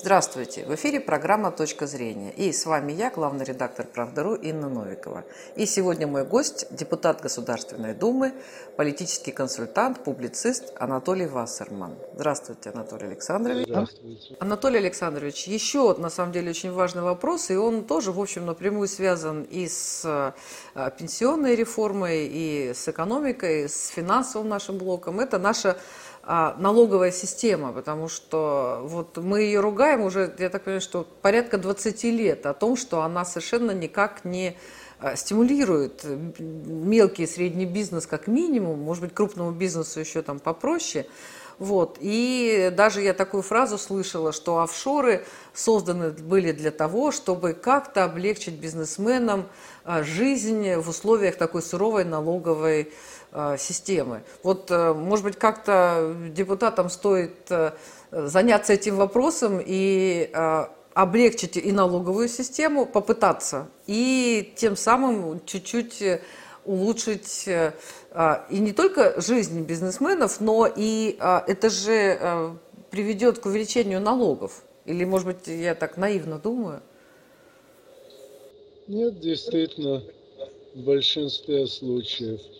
Здравствуйте! В эфире программа «Точка зрения». И с вами я, главный редактор «Правдару» Инна Новикова. И сегодня мой гость – депутат Государственной Думы, политический консультант, публицист Анатолий Вассерман. Здравствуйте, Анатолий Александрович. Здравствуйте. Анатолий Александрович, еще, на самом деле, очень важный вопрос, и он тоже, в общем, напрямую связан и с э, пенсионной реформой, и с экономикой, и с финансовым нашим блоком. Это наша налоговая система, потому что вот мы ее ругаем уже, я так понимаю, что порядка 20 лет о том, что она совершенно никак не а, стимулирует мелкий и средний бизнес как минимум, может быть, крупному бизнесу еще там попроще. Вот. И даже я такую фразу слышала, что офшоры созданы были для того, чтобы как-то облегчить бизнесменам а, жизнь в условиях такой суровой налоговой Э, системы. Вот, э, может быть, как-то депутатам стоит э, заняться этим вопросом и облегчить и налоговую систему, попытаться, и тем самым чуть-чуть улучшить и не только жизнь бизнесменов, но и это же приведет к увеличению налогов. Или, может быть, я так наивно думаю? Нет, действительно, в большинстве случаев –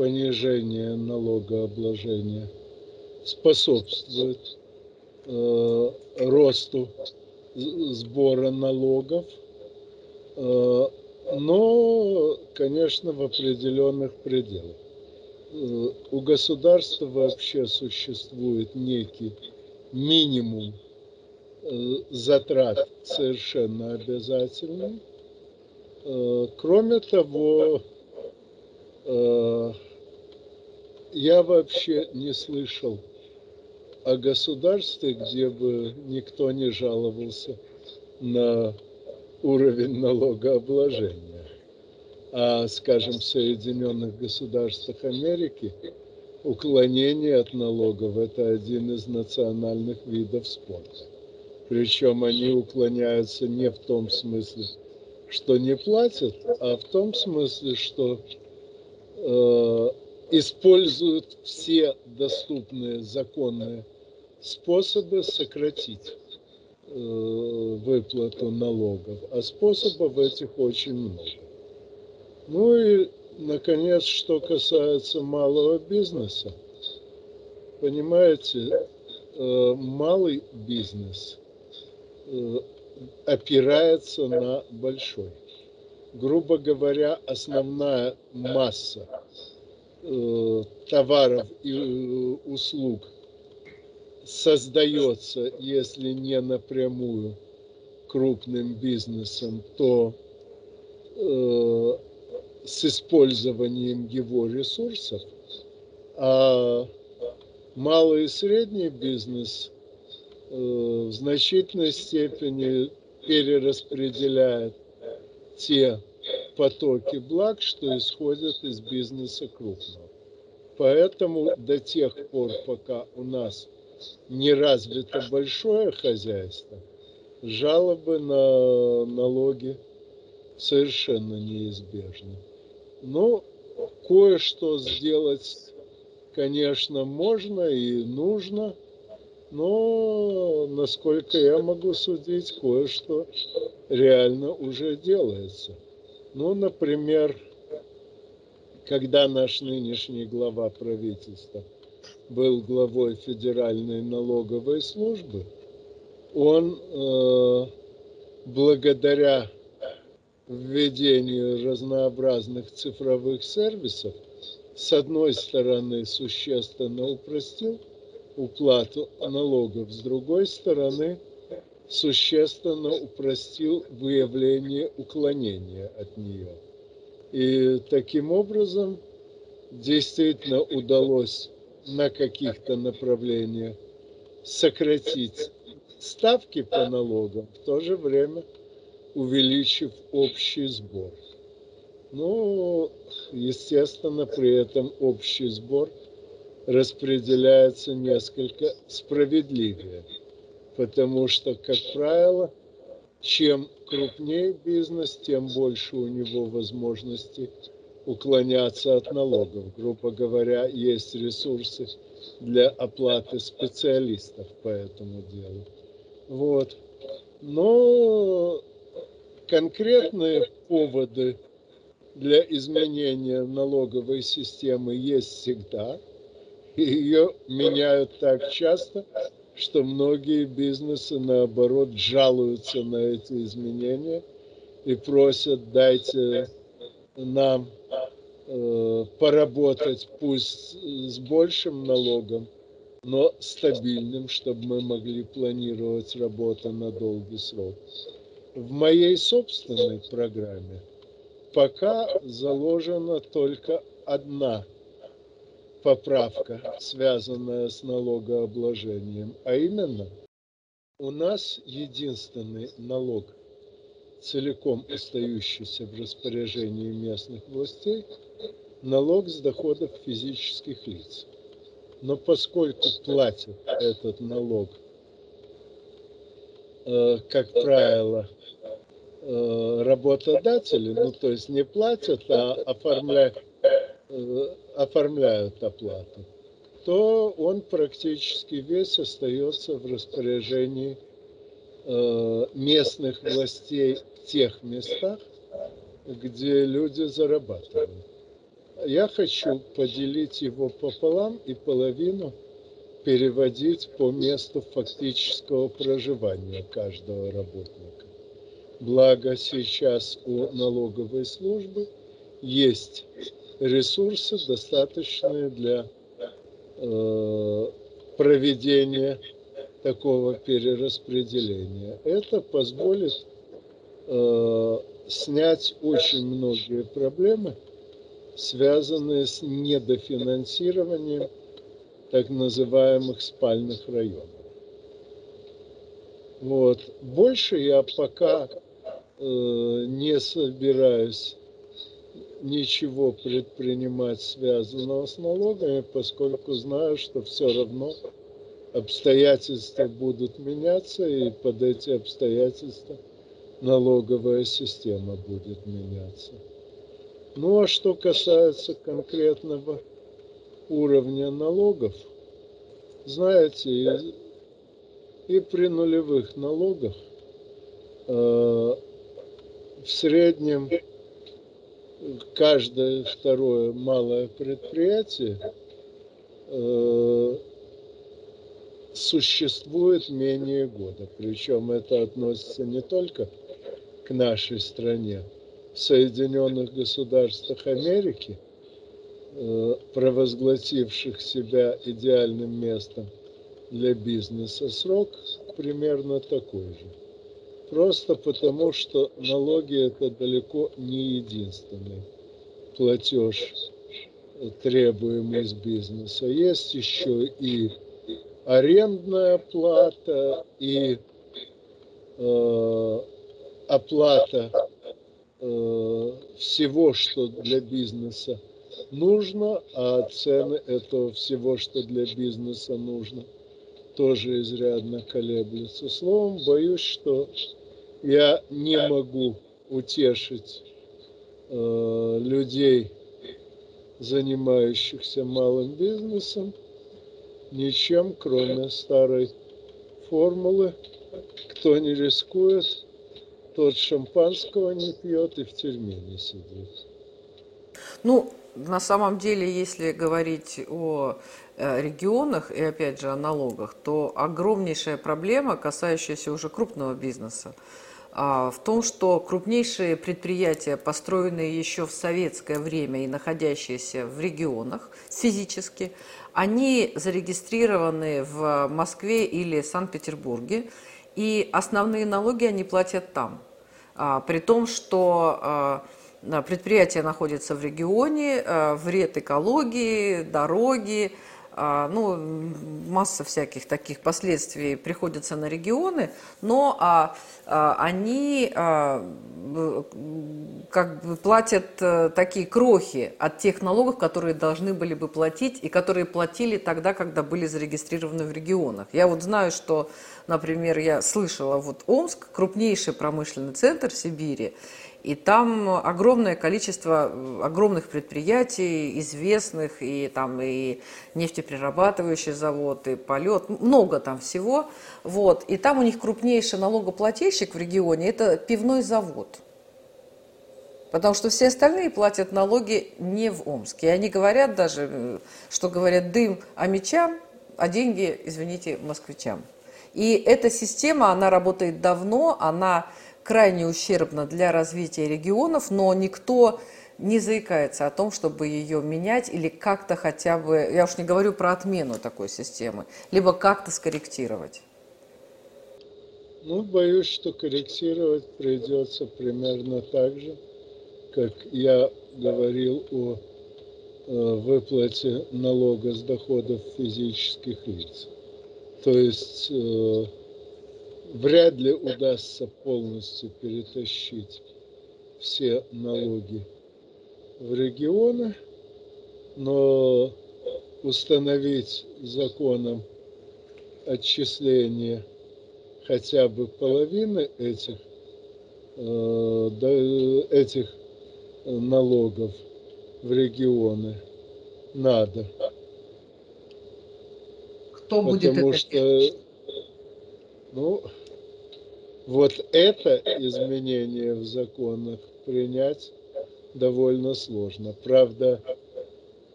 понижение налогообложения способствует э, росту сбора налогов, э, но, конечно, в определенных пределах. Э, у государства вообще существует некий минимум э, затрат совершенно обязательный. Э, кроме того, я вообще не слышал о государстве, где бы никто не жаловался на уровень налогообложения. А, скажем, в Соединенных Государствах Америки уклонение от налогов – это один из национальных видов спорта. Причем они уклоняются не в том смысле, что не платят, а в том смысле, что э, используют все доступные законные способы сократить э, выплату налогов, а способов этих очень много. Ну и, наконец, что касается малого бизнеса, понимаете, э, малый бизнес э, опирается на большой. Грубо говоря, основная масса Э, товаров и услуг создается, если не напрямую крупным бизнесом, то с использованием его ресурсов, а малый и средний бизнес э, в значительной степени перераспределяет те потоки благ, что исходят из бизнеса крупного. Поэтому до тех пор, пока у нас не развито большое хозяйство, жалобы на налоги совершенно неизбежны. Но кое-что сделать, конечно, можно и нужно, но, насколько я могу судить, кое-что реально уже делается. Ну, например, когда наш нынешний глава правительства был главой Федеральной налоговой службы, он э, благодаря введению разнообразных цифровых сервисов с одной стороны существенно упростил уплату налогов, с другой стороны – существенно упростил выявление уклонения от нее. И таким образом действительно удалось на каких-то направлениях сократить ставки по налогам, в то же время увеличив общий сбор. Ну, естественно, при этом общий сбор распределяется несколько справедливее потому что, как правило, чем крупнее бизнес, тем больше у него возможности уклоняться от налогов. Грубо говоря, есть ресурсы для оплаты специалистов по этому делу. Вот. Но конкретные поводы для изменения налоговой системы есть всегда. И ее меняют так часто, что многие бизнесы, наоборот, жалуются на эти изменения и просят, дайте нам э, поработать пусть с большим налогом, но стабильным, чтобы мы могли планировать работу на долгий срок. В моей собственной программе пока заложена только одна поправка, связанная с налогообложением, а именно у нас единственный налог, целиком остающийся в распоряжении местных властей, налог с доходов физических лиц. Но поскольку платят этот налог, как правило, э, работодатели, ну то есть не платят, а оформляют, э, оформляют оплату, то он практически весь остается в распоряжении местных властей в тех местах, где люди зарабатывают. Я хочу поделить его пополам и половину переводить по месту фактического проживания каждого работника. Благо сейчас у налоговой службы есть ресурсы, достаточные для э, проведения такого перераспределения. Это позволит э, снять очень многие проблемы – связанные с недофинансированием так называемых спальных районов. Вот. Больше я пока э, не собираюсь ничего предпринимать, связанного с налогами, поскольку знаю, что все равно обстоятельства будут меняться, и под эти обстоятельства налоговая система будет меняться. Ну а что касается конкретного уровня налогов, знаете, и, и при нулевых налогах э, в среднем каждое второе малое предприятие э, существует менее года. Причем это относится не только к нашей стране, Соединенных Государствах Америки, провозгласивших себя идеальным местом для бизнеса, срок примерно такой же. Просто потому, что налоги это далеко не единственный платеж, требуемый из бизнеса. Есть еще и арендная плата, и э, оплата Э, всего, что для бизнеса нужно, а цены этого всего, что для бизнеса нужно, тоже изрядно колеблются. Словом, боюсь, что я не могу утешить э, людей, занимающихся малым бизнесом, ничем, кроме старой формулы. Кто не рискует, тот шампанского не пьет и в тюрьме не сидит. Ну, на самом деле, если говорить о э, регионах и опять же о налогах, то огромнейшая проблема, касающаяся уже крупного бизнеса, а, в том, что крупнейшие предприятия, построенные еще в советское время и находящиеся в регионах физически, они зарегистрированы в Москве или Санкт-Петербурге, и основные налоги они платят там. А, при том, что а, предприятие находится в регионе, а, вред экологии, дороги, ну, масса всяких таких последствий приходится на регионы, но а, они как бы платят такие крохи от тех налогов, которые должны были бы платить и которые платили тогда, когда были зарегистрированы в регионах. Я вот знаю, что Например, я слышала, вот Омск, крупнейший промышленный центр Сибири, И там огромное количество э, огромных предприятий, известных, и там и нефтеперерабатывающий завод, и полет, много там всего. Вот. И там у них крупнейший налогоплательщик в регионе – это пивной завод. Потому что все остальные платят налоги не в Омске. И они говорят даже, э, что говорят дым а мечам, а деньги, извините, москвичам. И эта система, она работает давно, она крайне ущербна для развития регионов, но никто не заикается о том, чтобы ее менять или как-то хотя бы, я уж не говорю про отмену такой системы, либо как-то скорректировать. Ну, боюсь, что корректировать придется примерно так же, как я говорил о э, выплате налога с доходов физических лиц. То есть э, вряд ли удастся полностью перетащить все налоги в регионы, но установить законом отчисление хотя бы половины этих, э, этих налогов в регионы надо. Кто будет Потому это что, ну, вот это изменение в законах принять довольно сложно. Правда,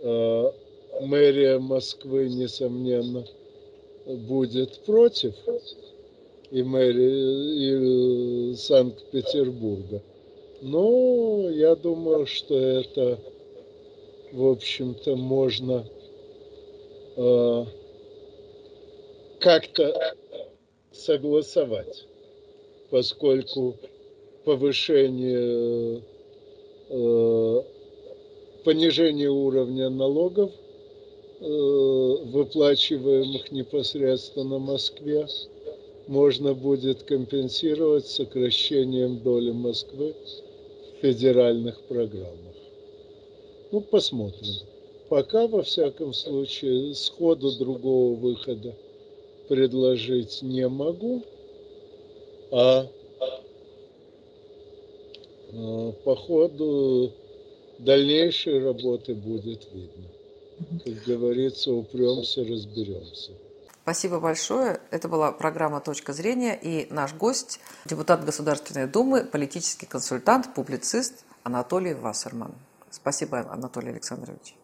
э, мэрия Москвы, несомненно, будет против, и мэрия Санкт-Петербурга. Но я думаю, что это, в общем-то, можно э, как-то согласовать, поскольку повышение, э, понижение уровня налогов, э, выплачиваемых непосредственно Москве, можно будет компенсировать сокращением доли Москвы в федеральных программах. Ну, посмотрим. Пока, во всяком случае, сходу другого выхода предложить не могу, а по ходу дальнейшей работы будет видно. Как говорится, упремся, разберемся. Спасибо большое. Это была программа «Точка зрения» и наш гость, депутат Государственной Думы, политический консультант, публицист Анатолий Вассерман. Спасибо, Анатолий Александрович.